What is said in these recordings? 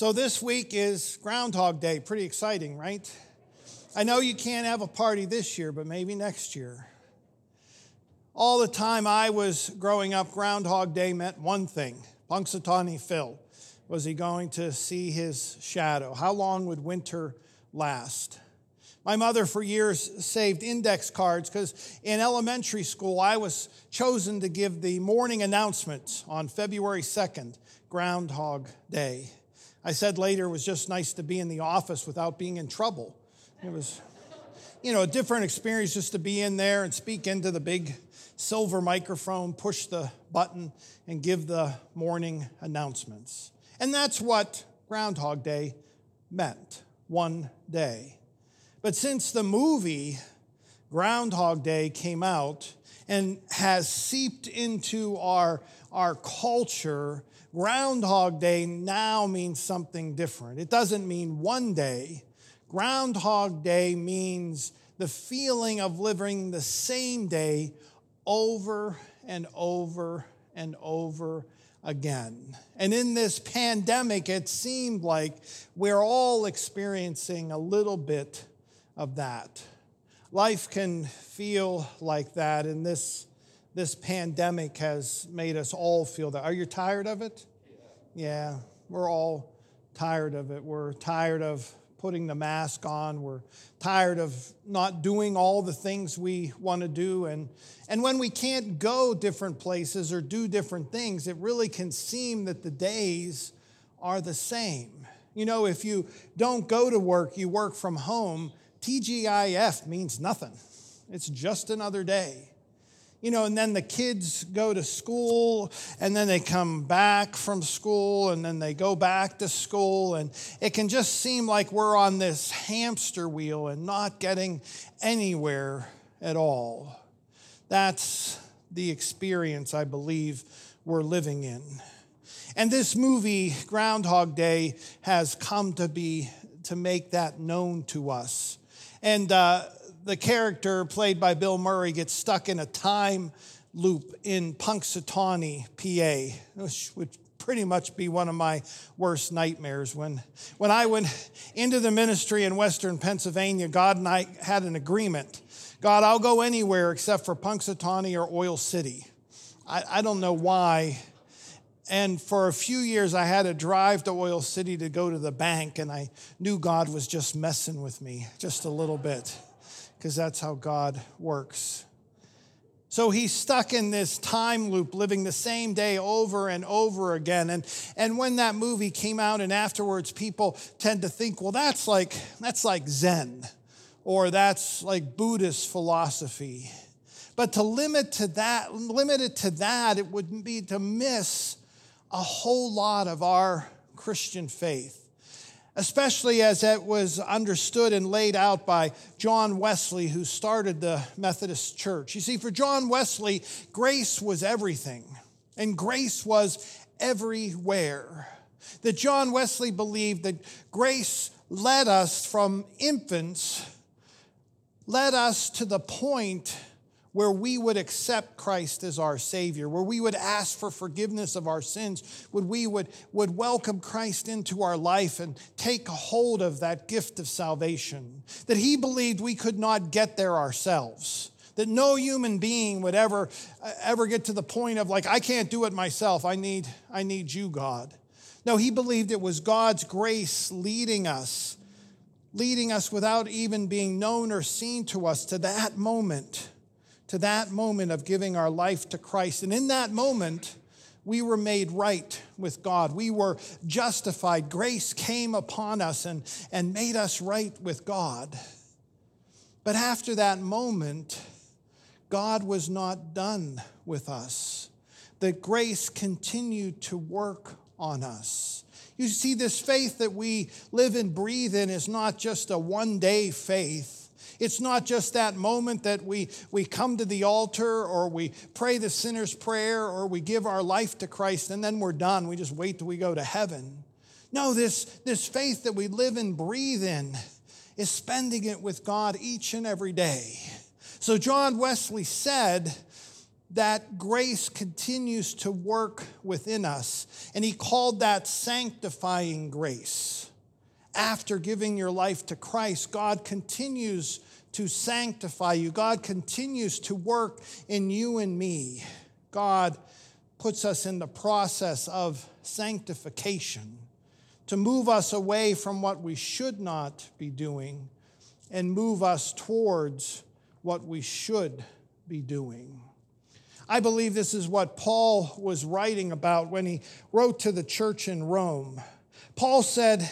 So this week is Groundhog Day. Pretty exciting, right? I know you can't have a party this year, but maybe next year. All the time I was growing up, Groundhog Day meant one thing Punxsutawney Phil. Was he going to see his shadow? How long would winter last? My mother, for years, saved index cards because in elementary school, I was chosen to give the morning announcement on February 2nd, Groundhog Day. I said later it was just nice to be in the office without being in trouble. It was, you know, a different experience just to be in there and speak into the big silver microphone, push the button, and give the morning announcements. And that's what Groundhog Day meant one day. But since the movie Groundhog Day came out and has seeped into our, our culture, Groundhog Day now means something different. It doesn't mean one day. Groundhog Day means the feeling of living the same day over and over and over again. And in this pandemic, it seemed like we're all experiencing a little bit of that. Life can feel like that, and this this pandemic has made us all feel that. Are you tired of it? Yeah, we're all tired of it. We're tired of putting the mask on. We're tired of not doing all the things we want to do. And, and when we can't go different places or do different things, it really can seem that the days are the same. You know, if you don't go to work, you work from home, TGIF means nothing. It's just another day you know, and then the kids go to school and then they come back from school and then they go back to school. And it can just seem like we're on this hamster wheel and not getting anywhere at all. That's the experience I believe we're living in. And this movie, Groundhog Day, has come to be to make that known to us. And uh, the character played by Bill Murray gets stuck in a time loop in Punxsutawney, PA, which would pretty much be one of my worst nightmares. When, when I went into the ministry in Western Pennsylvania, God and I had an agreement. God, I'll go anywhere except for Punxsutawney or Oil City. I, I don't know why. And for a few years, I had to drive to Oil City to go to the bank, and I knew God was just messing with me just a little bit because that's how God works. So he's stuck in this time loop, living the same day over and over again. And, and when that movie came out and afterwards, people tend to think, well, that's like, that's like Zen or that's like Buddhist philosophy. But to limit to that, limit it to that, it would be to miss a whole lot of our Christian faith especially as it was understood and laid out by John Wesley, who started the Methodist Church. You see, for John Wesley, grace was everything, and grace was everywhere. That John Wesley believed that grace led us from infants, led us to the point where we would accept Christ as our Savior, where we would ask for forgiveness of our sins, would we would, would welcome Christ into our life and take hold of that gift of salvation. That he believed we could not get there ourselves. That no human being would ever, ever get to the point of like, I can't do it myself. I need, I need you, God. No, he believed it was God's grace leading us, leading us without even being known or seen to us to that moment to that moment of giving our life to Christ. And in that moment, we were made right with God. We were justified. Grace came upon us and, and made us right with God. But after that moment, God was not done with us. That grace continued to work on us. You see, this faith that we live and breathe in is not just a one day faith it's not just that moment that we, we come to the altar or we pray the sinner's prayer or we give our life to Christ and then we're done. We just wait till we go to heaven. No, this, this faith that we live and breathe in is spending it with God each and every day. So John Wesley said, that grace continues to work within us. And he called that sanctifying grace. After giving your life to Christ, God continues to sanctify you. God continues to work in you and me. God puts us in the process of sanctification to move us away from what we should not be doing and move us towards what we should be doing. I believe this is what Paul was writing about when he wrote to the church in Rome. Paul said,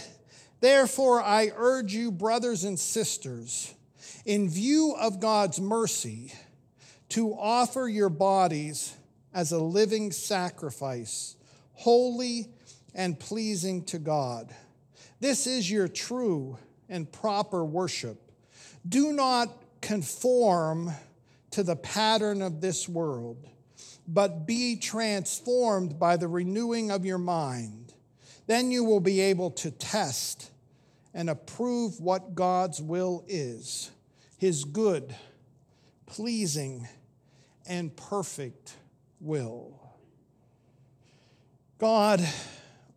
Therefore, I urge you, brothers and sisters, in view of God's mercy, to offer your bodies as a living sacrifice, holy and pleasing to God. This is your true and proper worship. Do not conform to the pattern of this world, but be transformed by the renewing of your mind. Then you will be able to test and approve what God's will is his good, pleasing, and perfect will. God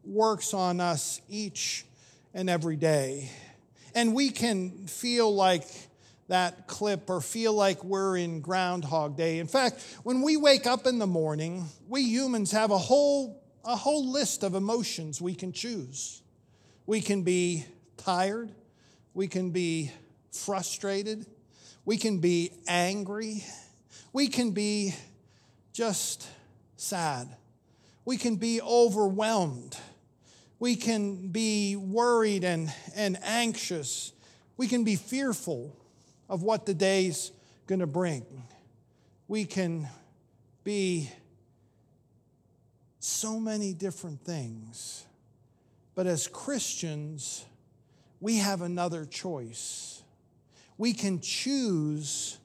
works on us each and every day. And we can feel like that clip or feel like we're in Groundhog Day. In fact, when we wake up in the morning, we humans have a whole, a whole list of emotions we can choose. We can be tired, we can be frustrated, we can be angry, we can be just sad, we can be overwhelmed, we can be worried and, and anxious, we can be fearful of what the day's going to bring. We can be so many different things. But as Christians, we have another choice. We can choose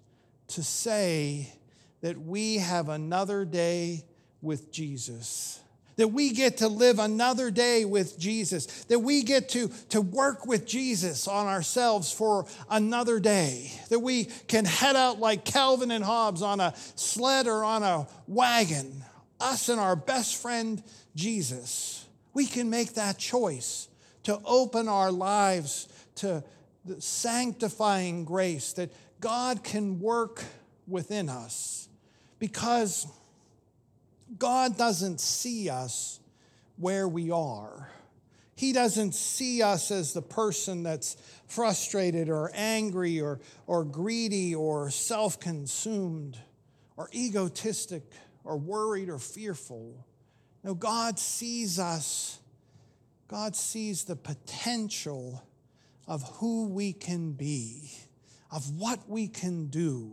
to say that we have another day with Jesus that we get to live another day with Jesus, that we get to, to work with Jesus on ourselves for another day, that we can head out like Calvin and Hobbes on a sled or on a wagon, us and our best friend Jesus. We can make that choice to open our lives to the sanctifying grace that God can work within us because God doesn't see us where we are. He doesn't see us as the person that's frustrated or angry or, or greedy or self consumed or egotistic or worried or fearful. No, God sees us. God sees the potential of who we can be, of what we can do.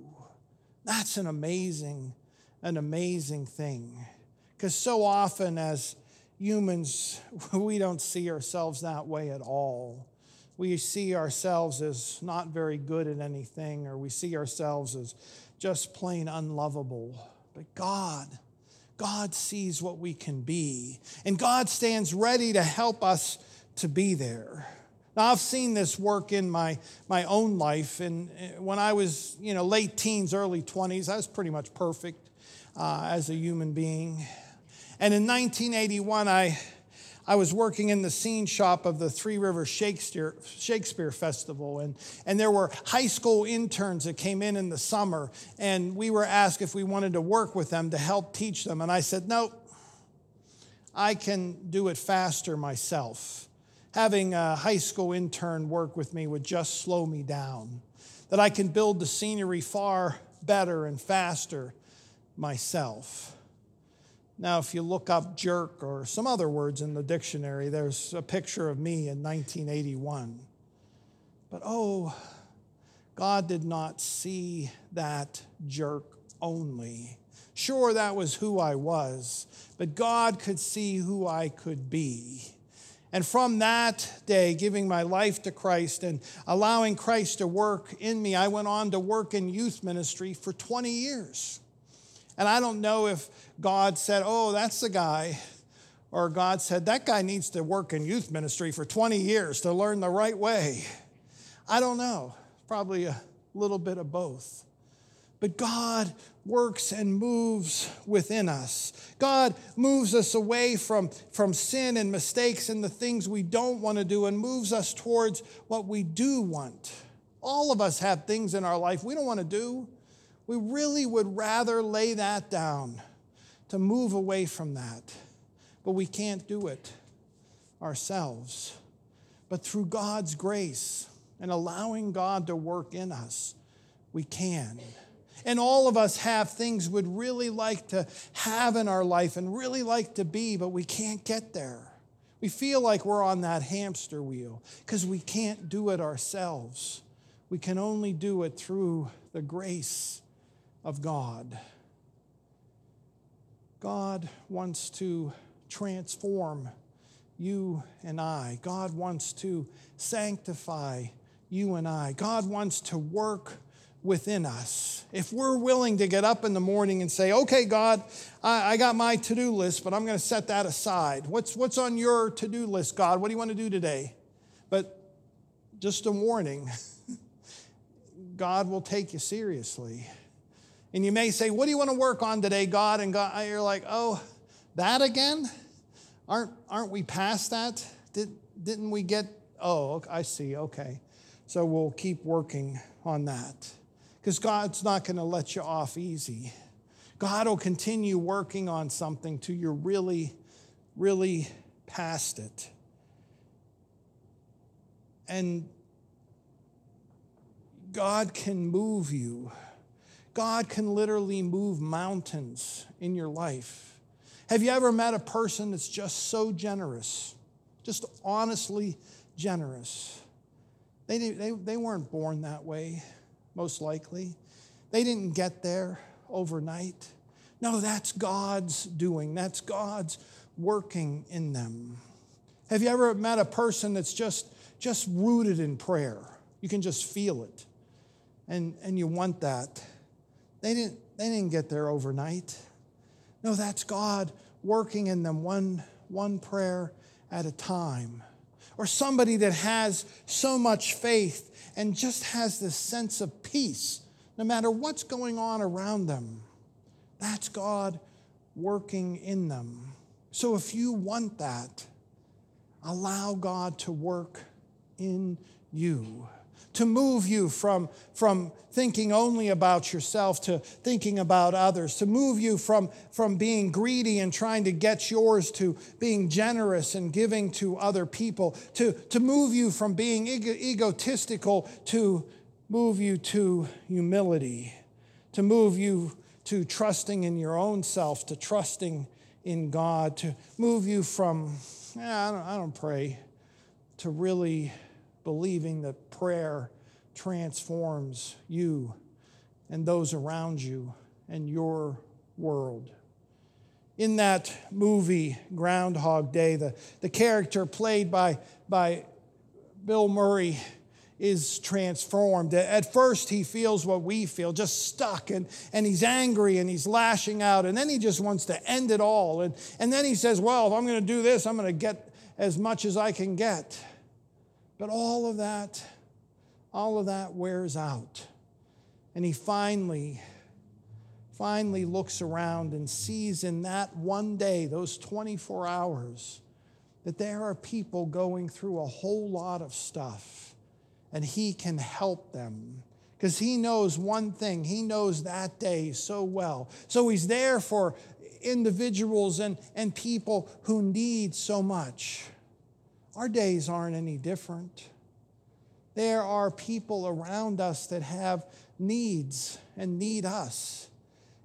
That's an amazing an amazing thing. Because so often, as humans, we don't see ourselves that way at all. We see ourselves as not very good at anything, or we see ourselves as just plain unlovable. But God, God sees what we can be, and God stands ready to help us to be there. Now, I've seen this work in my, my own life. And when I was, you know, late teens, early 20s, I was pretty much perfect uh, as a human being. And in 1981, I, I was working in the scene shop of the Three Rivers Shakespeare, Shakespeare Festival, and, and there were high school interns that came in in the summer, and we were asked if we wanted to work with them to help teach them. And I said, Nope, I can do it faster myself. Having a high school intern work with me would just slow me down, that I can build the scenery far better and faster myself. Now, if you look up jerk or some other words in the dictionary, there's a picture of me in 1981. But oh, God did not see that jerk only. Sure, that was who I was, but God could see who I could be. And from that day, giving my life to Christ and allowing Christ to work in me, I went on to work in youth ministry for 20 years. And I don't know if God said, oh, that's the guy, or God said, that guy needs to work in youth ministry for 20 years to learn the right way. I don't know. Probably a little bit of both. But God works and moves within us. God moves us away from, from sin and mistakes and the things we don't want to do and moves us towards what we do want. All of us have things in our life we don't want to do. We really would rather lay that down to move away from that. But we can't do it ourselves. But through God's grace and allowing God to work in us, we can. And all of us have things we'd really like to have in our life and really like to be, but we can't get there. We feel like we're on that hamster wheel because we can't do it ourselves. We can only do it through the grace of God. God wants to transform you and I. God wants to sanctify you and I. God wants to work within us. If we're willing to get up in the morning and say, okay, God, I, I got my to do list, but I'm going to set that aside. What's, what's on your to do list, God? What do you want to do today? But just a warning God will take you seriously. And you may say, What do you want to work on today, God? And God, you're like, Oh, that again? Aren't, aren't we past that? Did, didn't we get, oh, I see, okay. So we'll keep working on that because God's not going to let you off easy. God will continue working on something till you're really, really past it. And God can move you. God can literally move mountains in your life. Have you ever met a person that's just so generous, just honestly generous? They, they, they weren't born that way most likely. They didn't get there overnight. No, that's God's doing, that's God's working in them. Have you ever met a person that's just, just rooted in prayer? You can just feel it. And, and you want that. They didn't, they didn't get there overnight. No, that's God working in them one, one prayer at a time. Or somebody that has so much faith and just has this sense of peace no matter what's going on around them. That's God working in them. So if you want that, allow God to work in you to move you from, from thinking only about yourself to thinking about others, to move you from, from being greedy and trying to get yours to being generous and giving to other people, to, to move you from being ego- egotistical to move you to humility, to move you to trusting in your own self, to trusting in God, to move you from, eh, I, don't, I don't pray, to really believing that prayer transforms you and those around you and your world. In that movie, Groundhog Day, the, the character played by, by Bill Murray is transformed. At first, he feels what we feel, just stuck, and, and he's angry and he's lashing out, and then he just wants to end it all. And, and then he says, Well, if I'm going to do this, I'm going to get as much as I can get. But all of that, all of that wears out. And he finally, finally looks around and sees in that one day, those 24 hours, that there are people going through a whole lot of stuff, and he can help them. Because he knows one thing, he knows that day so well. So he's there for individuals and, and people who need so much. Our days aren't any different. There are people around us that have needs and need us.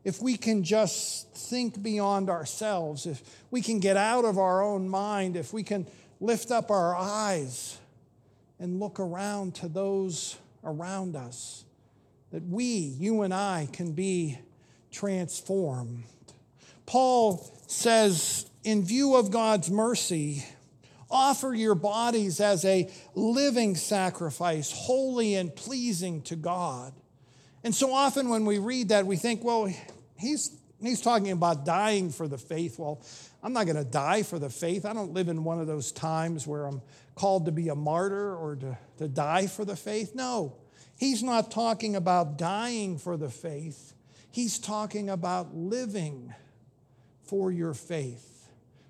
If we can just think beyond ourselves, if we can get out of our own mind, if we can lift up our eyes and look around to those around us, that we, you and I, can be transformed. Paul says, in view of God's mercy, Offer your bodies as a living sacrifice, holy and pleasing to God. And so often when we read that, we think, well, he's, he's talking about dying for the faith. Well, I'm not going to die for the faith. I don't live in one of those times where I'm called to be a martyr or to, to die for the faith. No, He's not talking about dying for the faith, he's talking about living for your faith.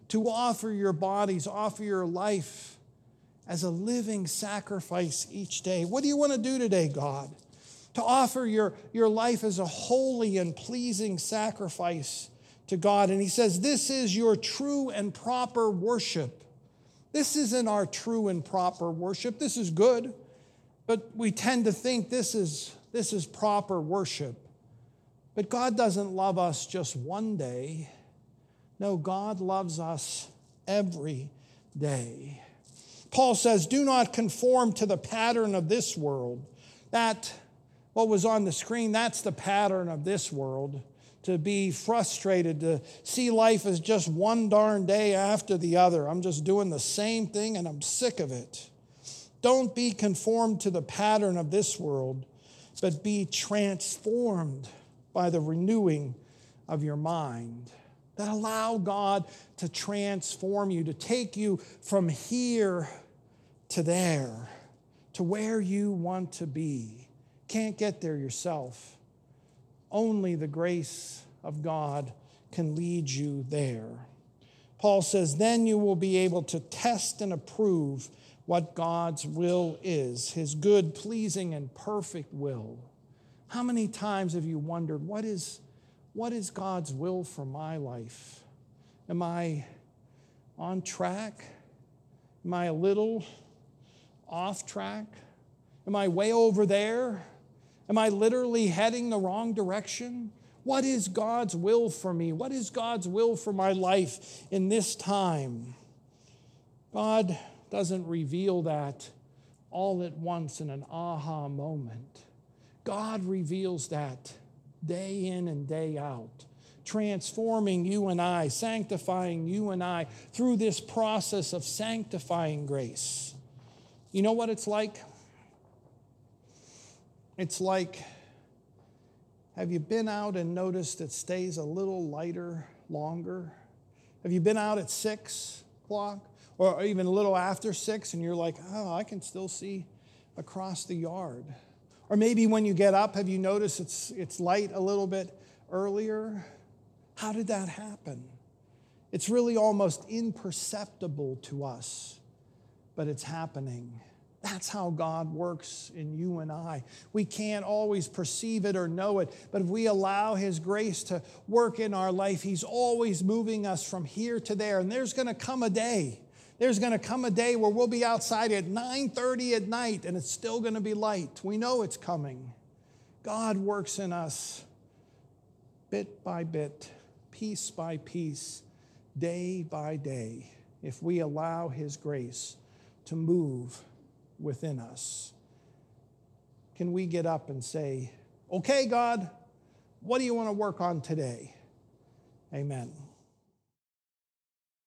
To offer your bodies, offer your life as a living sacrifice each day. What do you want to do today, God? To offer your, your life as a holy and pleasing sacrifice to God. And he says, This is your true and proper worship. This isn't our true and proper worship. This is good, but we tend to think this is, this is proper worship. But God doesn't love us just one day. No, God loves us every day. Paul says, Do not conform to the pattern of this world. That, what was on the screen, that's the pattern of this world to be frustrated, to see life as just one darn day after the other. I'm just doing the same thing and I'm sick of it. Don't be conformed to the pattern of this world, but be transformed by the renewing of your mind. That allow God to transform you, to take you from here to there, to where you want to be. Can't get there yourself only the grace of God can lead you there. Paul says, then you will be able to test and approve what God's will is, his good, pleasing, and perfect will. How many times have you wondered, what is, what is God's will for my life? Am I on track? Am I a little off track? Am I way over there? Am I literally heading the wrong direction? What is God's will for me? What is God's will for my life in this time? God doesn't reveal that all at once in an aha moment. God reveals that day in and day out, transforming you and I, sanctifying you and I through this process of sanctifying grace. You know what it's like? It's like, have you been out and noticed it stays a little lighter longer? Have you been out at six o'clock or even a little after six and you're like, oh, I can still see across the yard? Or maybe when you get up, have you noticed it's, it's light a little bit earlier? How did that happen? It's really almost imperceptible to us, but it's happening. That's how God works in you and I. We can't always perceive it or know it, but if we allow His grace to work in our life, He's always moving us from here to there. And there's going to come a day. There's going to come a day where we'll be outside at 9:30 at night and it's still going to be light. We know it's coming. God works in us bit by bit, piece by piece, day by day, if we allow His grace to move within us. Can we get up and say, Okay, God, what do you want to work on today? Amen.